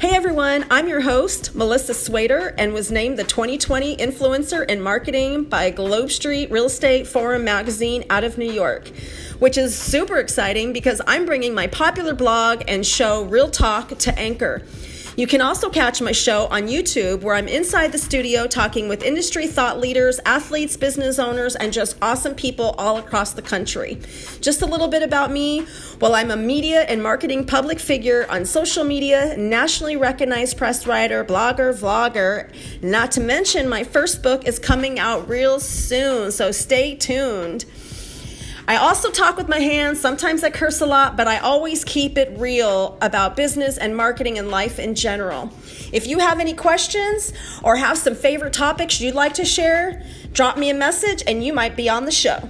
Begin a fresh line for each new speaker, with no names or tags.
Hey everyone, I'm your host, Melissa Swader, and was named the 2020 Influencer in Marketing by Globe Street Real Estate Forum magazine out of New York, which is super exciting because I'm bringing my popular blog and show Real Talk to Anchor. You can also catch my show on YouTube where I'm inside the studio talking with industry thought leaders, athletes, business owners, and just awesome people all across the country. Just a little bit about me. Well, I'm a media and marketing public figure on social media, nationally recognized press writer, blogger, vlogger. Not to mention, my first book is coming out real soon, so stay tuned. I also talk with my hands. Sometimes I curse a lot, but I always keep it real about business and marketing and life in general. If you have any questions or have some favorite topics you'd like to share, drop me a message and you might be on the show.